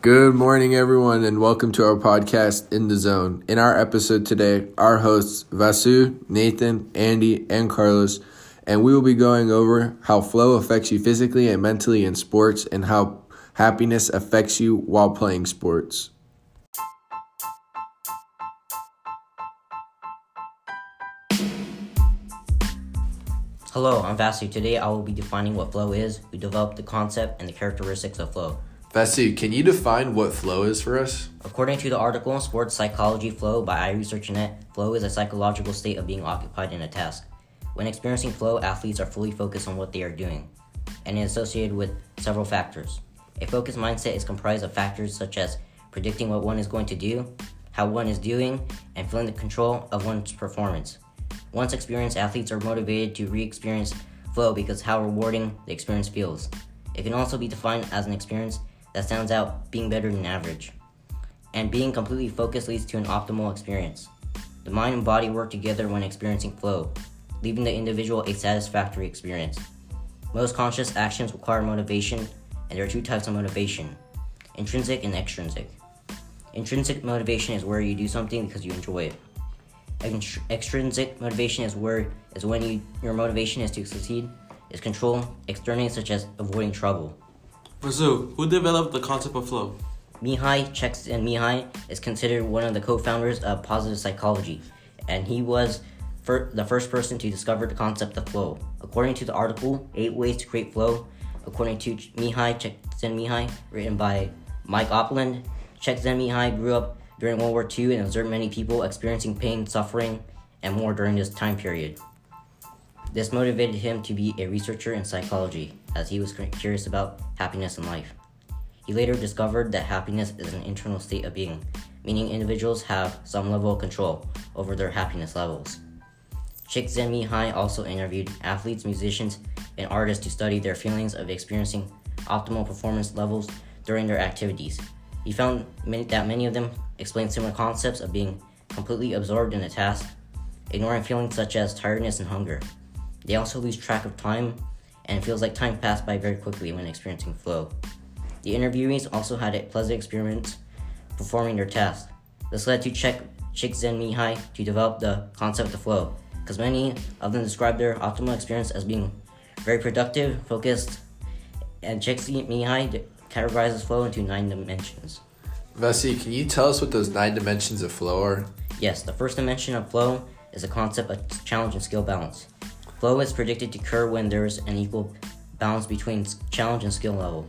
Good morning, everyone, and welcome to our podcast, In the Zone. In our episode today, our hosts, Vasu, Nathan, Andy, and Carlos, and we will be going over how flow affects you physically and mentally in sports and how happiness affects you while playing sports. Hello, I'm Vasu. Today I will be defining what flow is. We developed the concept and the characteristics of flow. Vasu, can you define what flow is for us? According to the article Sports Psychology Flow by iResearchNet, flow is a psychological state of being occupied in a task. When experiencing flow, athletes are fully focused on what they are doing and is associated with several factors. A focused mindset is comprised of factors such as predicting what one is going to do, how one is doing, and feeling the control of one's performance. Once experienced athletes are motivated to re experience flow because how rewarding the experience feels. It can also be defined as an experience that stands out being better than average. And being completely focused leads to an optimal experience. The mind and body work together when experiencing flow, leaving the individual a satisfactory experience. Most conscious actions require motivation, and there are two types of motivation intrinsic and extrinsic. Intrinsic motivation is where you do something because you enjoy it. Extrinsic motivation is where is when you, your motivation is to succeed, is control externally such as avoiding trouble. Brazil, who developed the concept of flow? Mihaly Csikszentmihalyi is considered one of the co-founders of positive psychology, and he was fir- the first person to discover the concept of flow. According to the article, Eight Ways to Create Flow, according to Mihaly Csikszentmihalyi, written by Mike Oppland, Csikszentmihalyi grew up during World War II and observed many people experiencing pain, suffering, and more during this time period. This motivated him to be a researcher in psychology, as he was curious about happiness in life. He later discovered that happiness is an internal state of being, meaning individuals have some level of control over their happiness levels. Csikszentmihalyi also interviewed athletes, musicians, and artists to study their feelings of experiencing optimal performance levels during their activities. He found many, that many of them explained similar concepts of being completely absorbed in a task, ignoring feelings such as tiredness and hunger. They also lose track of time and it feels like time passed by very quickly when experiencing flow. The interviewees also had a pleasant experience performing their task. This led to Czech Csikszentmihalyi to develop the concept of flow, because many of them described their optimal experience as being very productive, focused, and Csikszentmihalyi categorizes flow into nine dimensions. Vasu, can you tell us what those nine dimensions of flow are? Yes, the first dimension of flow is the concept of challenge and skill balance. Flow is predicted to occur when there is an equal balance between challenge and skill level.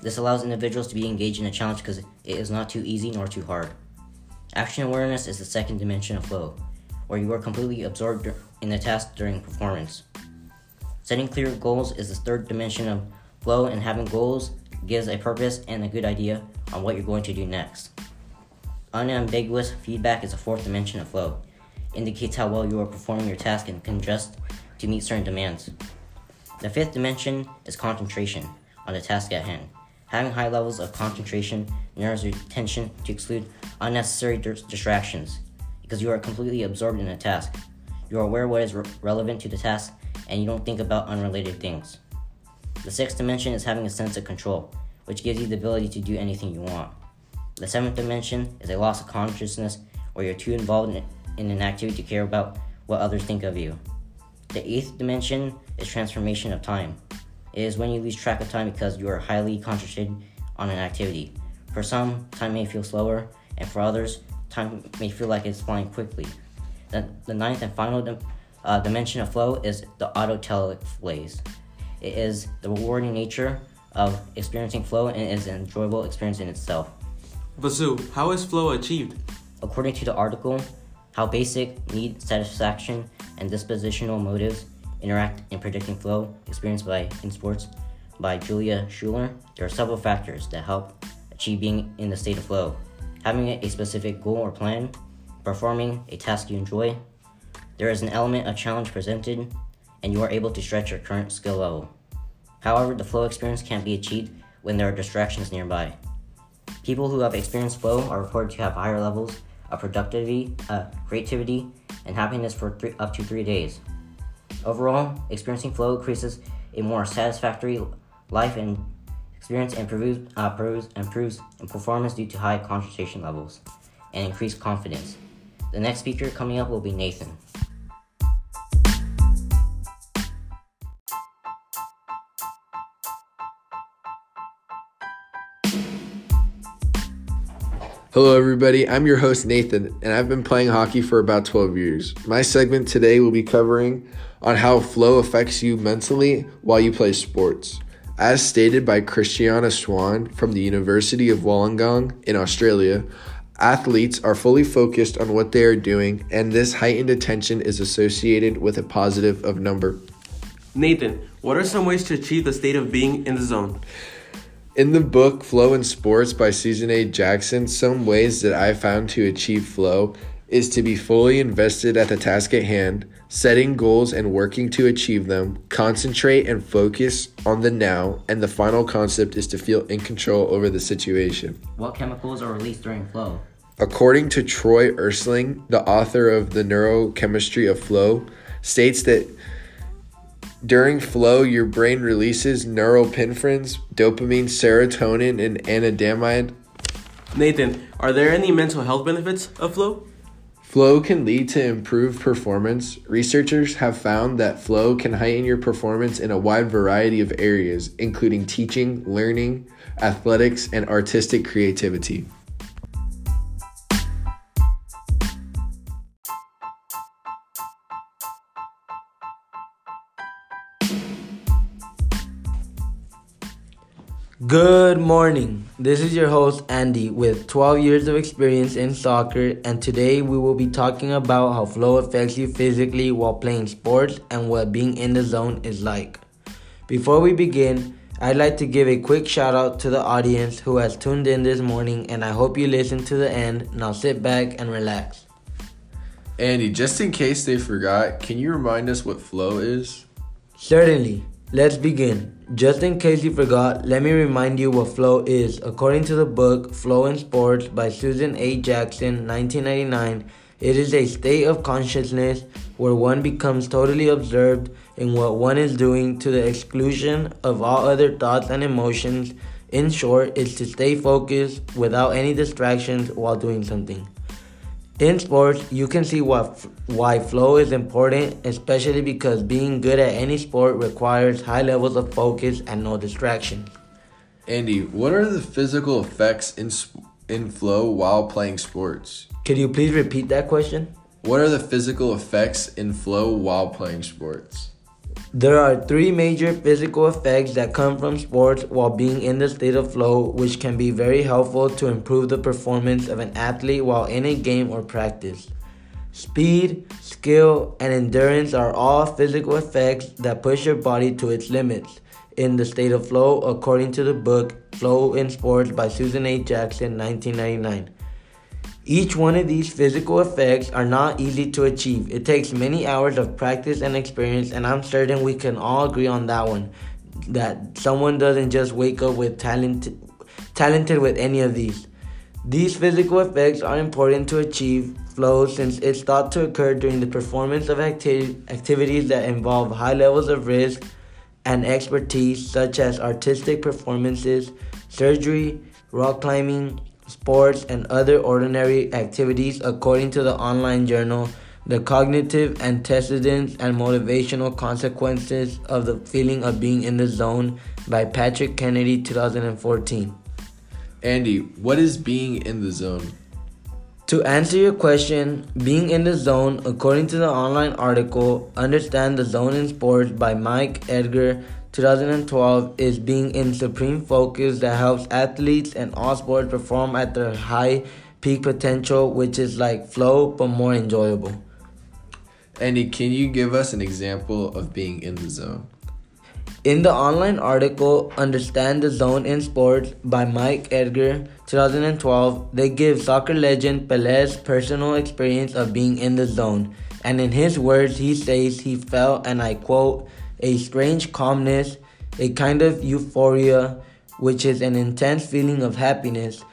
This allows individuals to be engaged in a challenge because it is not too easy nor too hard. Action awareness is the second dimension of flow, where you are completely absorbed in the task during performance. Setting clear goals is the third dimension of flow, and having goals gives a purpose and a good idea on what you're going to do next. Unambiguous feedback is the fourth dimension of flow, indicates how well you are performing your task and can adjust to meet certain demands. The fifth dimension is concentration on the task at hand. Having high levels of concentration narrows your attention to exclude unnecessary distractions because you are completely absorbed in a task. You are aware what is re- relevant to the task and you don't think about unrelated things. The sixth dimension is having a sense of control, which gives you the ability to do anything you want. The seventh dimension is a loss of consciousness where you're too involved in, in an activity to care about what others think of you. The eighth dimension is transformation of time. It is when you lose track of time because you are highly concentrated on an activity. For some, time may feel slower, and for others, time may feel like it's flying quickly. The, the ninth and final dim, uh, dimension of flow is the autotelic phase. It is the rewarding nature of experiencing flow and is an enjoyable experience in itself. Vasu, how is flow achieved? According to the article, how basic need satisfaction and dispositional motives interact in predicting flow experienced by in sports by Julia Schuler. There are several factors that help achieve being in the state of flow. Having a specific goal or plan, performing a task you enjoy, there is an element of challenge presented, and you are able to stretch your current skill level. However, the flow experience can't be achieved when there are distractions nearby. People who have experienced flow are reported to have higher levels of productivity, uh, creativity, and happiness for three, up to three days. Overall, experiencing flow increases a more satisfactory life and Experience improves, uh, improves, improves in performance due to high concentration levels and increased confidence. The next speaker coming up will be Nathan. Hello, everybody. I'm your host, Nathan, and I've been playing hockey for about 12 years. My segment today will be covering on how flow affects you mentally while you play sports. As stated by Christiana Swann from the University of Wollongong in Australia, athletes are fully focused on what they are doing, and this heightened attention is associated with a positive of number. Nathan, what are some ways to achieve the state of being in the zone? In the book Flow in Sports by Susan A. Jackson, some ways that I found to achieve flow is to be fully invested at the task at hand, setting goals and working to achieve them, concentrate and focus on the now, and the final concept is to feel in control over the situation. What chemicals are released during flow? According to Troy Erstling, the author of The Neurochemistry of Flow, states that during flow, your brain releases norepinephrines, dopamine, serotonin, and anandamide. Nathan, are there any mental health benefits of flow? Flow can lead to improved performance. Researchers have found that flow can heighten your performance in a wide variety of areas, including teaching, learning, athletics, and artistic creativity. Good morning. This is your host Andy with 12 years of experience in soccer, and today we will be talking about how flow affects you physically while playing sports and what being in the zone is like. Before we begin, I'd like to give a quick shout out to the audience who has tuned in this morning, and I hope you listen to the end. Now sit back and relax. Andy, just in case they forgot, can you remind us what flow is? Certainly. Let's begin. Just in case you forgot, let me remind you what flow is. According to the book Flow in Sports by Susan A. Jackson, 1999, it is a state of consciousness where one becomes totally absorbed in what one is doing to the exclusion of all other thoughts and emotions. In short, it's to stay focused without any distractions while doing something. In sports, you can see what, why flow is important, especially because being good at any sport requires high levels of focus and no distractions. Andy, what are the physical effects in in flow while playing sports? Could you please repeat that question? What are the physical effects in flow while playing sports? There are three major physical effects that come from sports while being in the state of flow, which can be very helpful to improve the performance of an athlete while in a game or practice. Speed, skill, and endurance are all physical effects that push your body to its limits in the state of flow, according to the book Flow in Sports by Susan A. Jackson, 1999. Each one of these physical effects are not easy to achieve. It takes many hours of practice and experience, and I'm certain we can all agree on that one. That someone doesn't just wake up with talent, talented with any of these. These physical effects are important to achieve flow since it's thought to occur during the performance of acti- activities that involve high levels of risk and expertise, such as artistic performances, surgery, rock climbing, sports, and other ordinary activities, according to the online journal The Cognitive Antecedents and Motivational Consequences of the Feeling of Being in the Zone by Patrick Kennedy, 2014. Andy, what is being in the zone? To answer your question, being in the zone, according to the online article Understand the Zone in Sports by Mike Edgar, 2012 is being in supreme focus that helps athletes and all sports perform at their high peak potential, which is like flow but more enjoyable. Andy, can you give us an example of being in the zone? In the online article Understand the Zone in Sports by Mike Edgar, 2012, they give soccer legend Pele's personal experience of being in the zone. And in his words, he says he felt, and I quote, a strange calmness, a kind of euphoria, which is an intense feeling of happiness.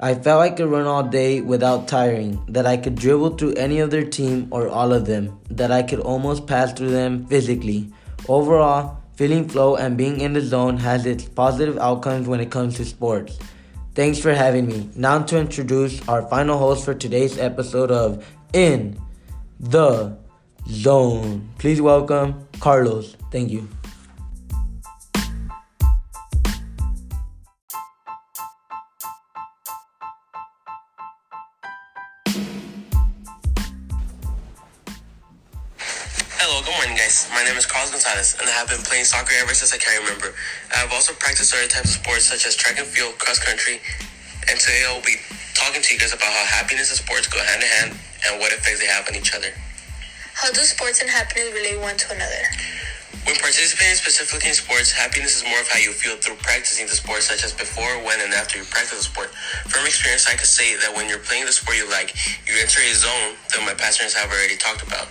I felt I could run all day without tiring, that I could dribble through any other team or all of them, that I could almost pass through them physically. Overall, Feeling flow and being in the zone has its positive outcomes when it comes to sports. Thanks for having me. Now to introduce our final host for today's episode of In the Zone. Please welcome Carlos. Thank you. Hello, good morning, guys. My name is Carlos Gonzalez, and I have been playing soccer ever since I can remember. I have also practiced other types of sports such as track and field, cross country, and today I will be talking to you guys about how happiness and sports go hand in hand and what effects they have on each other. How do sports and happiness relate one to another? When participating specifically in sports, happiness is more of how you feel through practicing the sport, such as before, when, and after you practice the sport. From experience, I could say that when you're playing the sport you like, you enter a zone that my passengers have already talked about.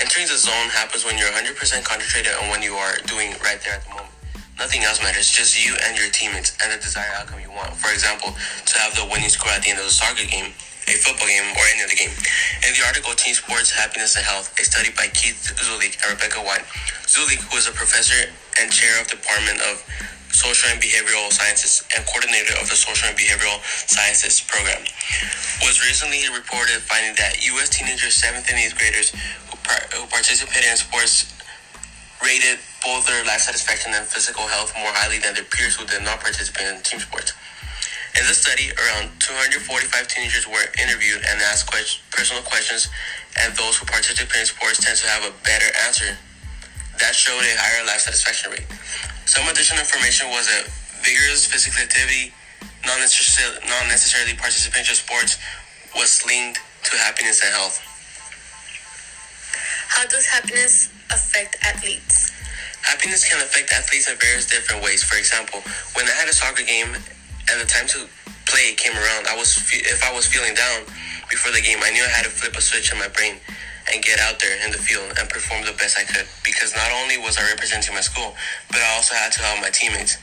Entering the zone happens when you're 100% concentrated on what you are doing right there at the moment. Nothing else matters, just you and your teammates and the desired outcome you want. For example, to have the winning score at the end of the soccer game, a football game, or any other game. In the article Team Sports, Happiness and Health, a study by Keith Zullig and Rebecca White. Zullig, who is a professor and chair of the Department of Social and Behavioral Sciences and coordinator of the Social and Behavioral Sciences program, was recently reported finding that U.S. teenagers, 7th and 8th graders who, par- who participated in sports rated both their life satisfaction and physical health more highly than their peers who did not participate in team sports. In the study, around 245 teenagers were interviewed and asked que- personal questions, and those who participate in sports tend to have a better answer. That showed a higher life satisfaction rate. Some additional information was that vigorous physical activity, not necessarily, not necessarily participation in sports, was linked to happiness and health. How does happiness affect athletes? Happiness can affect athletes in various different ways. For example, when I had a soccer game and the time to play came around, I was if I was feeling down before the game, I knew I had to flip a switch in my brain and get out there in the field and perform the best I could. Because not only was I representing my school, but I also had to help my teammates.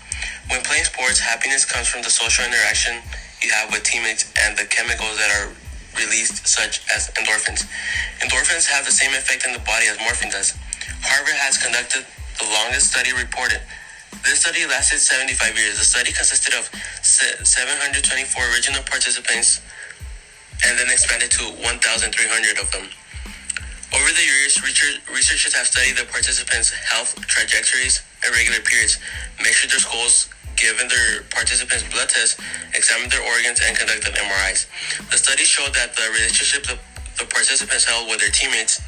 When playing sports, happiness comes from the social interaction you have with teammates and the chemicals that are released, such as endorphins. Endorphins have the same effect in the body as morphine does. Harvard has conducted the longest study reported. This study lasted 75 years. The study consisted of 724 original participants and then expanded to 1,300 of them. Over the years, researchers have studied the participants' health trajectories and regular periods, measured their scores, given their participants blood tests, examined their organs, and conducted MRIs. The study showed that the relationship the, the participants held with their teammates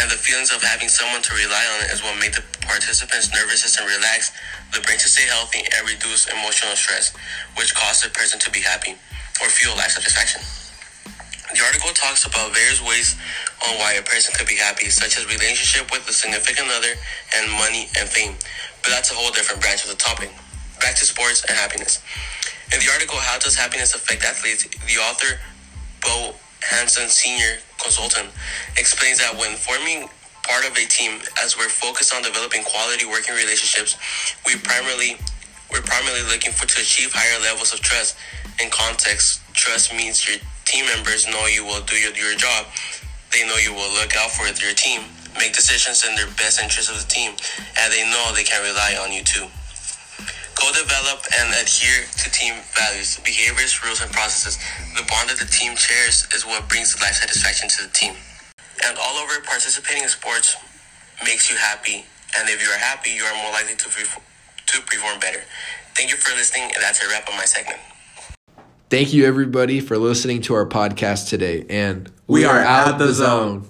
and the feelings of having someone to rely on is what made the participants' nervous system relax, the brain to stay healthy, and reduce emotional stress, which caused the person to be happy or feel life satisfaction. The article talks about various ways on why a person could be happy, such as relationship with a significant other and money and fame. But that's a whole different branch of the topic. Back to sports and happiness. In the article, How Does Happiness Affect Athletes? the author, Bo Hanson, senior consultant, explains that when forming part of a team, as we're focused on developing quality working relationships, we primarily we're primarily looking for to achieve higher levels of trust. In context, trust means your team members know you will do your, your job. They know you will look out for your team, make decisions in their best interest of the team, and they know they can rely on you too. Co-develop and adhere to team values, behaviors, rules, and processes. The bond that the team shares is what brings life satisfaction to the team. And all over participating in sports makes you happy. And if you are happy, you are more likely to, perf- to perform better. Thank you for listening, and that's a wrap on my segment. Thank you, everybody, for listening to our podcast today. And We are at the zone.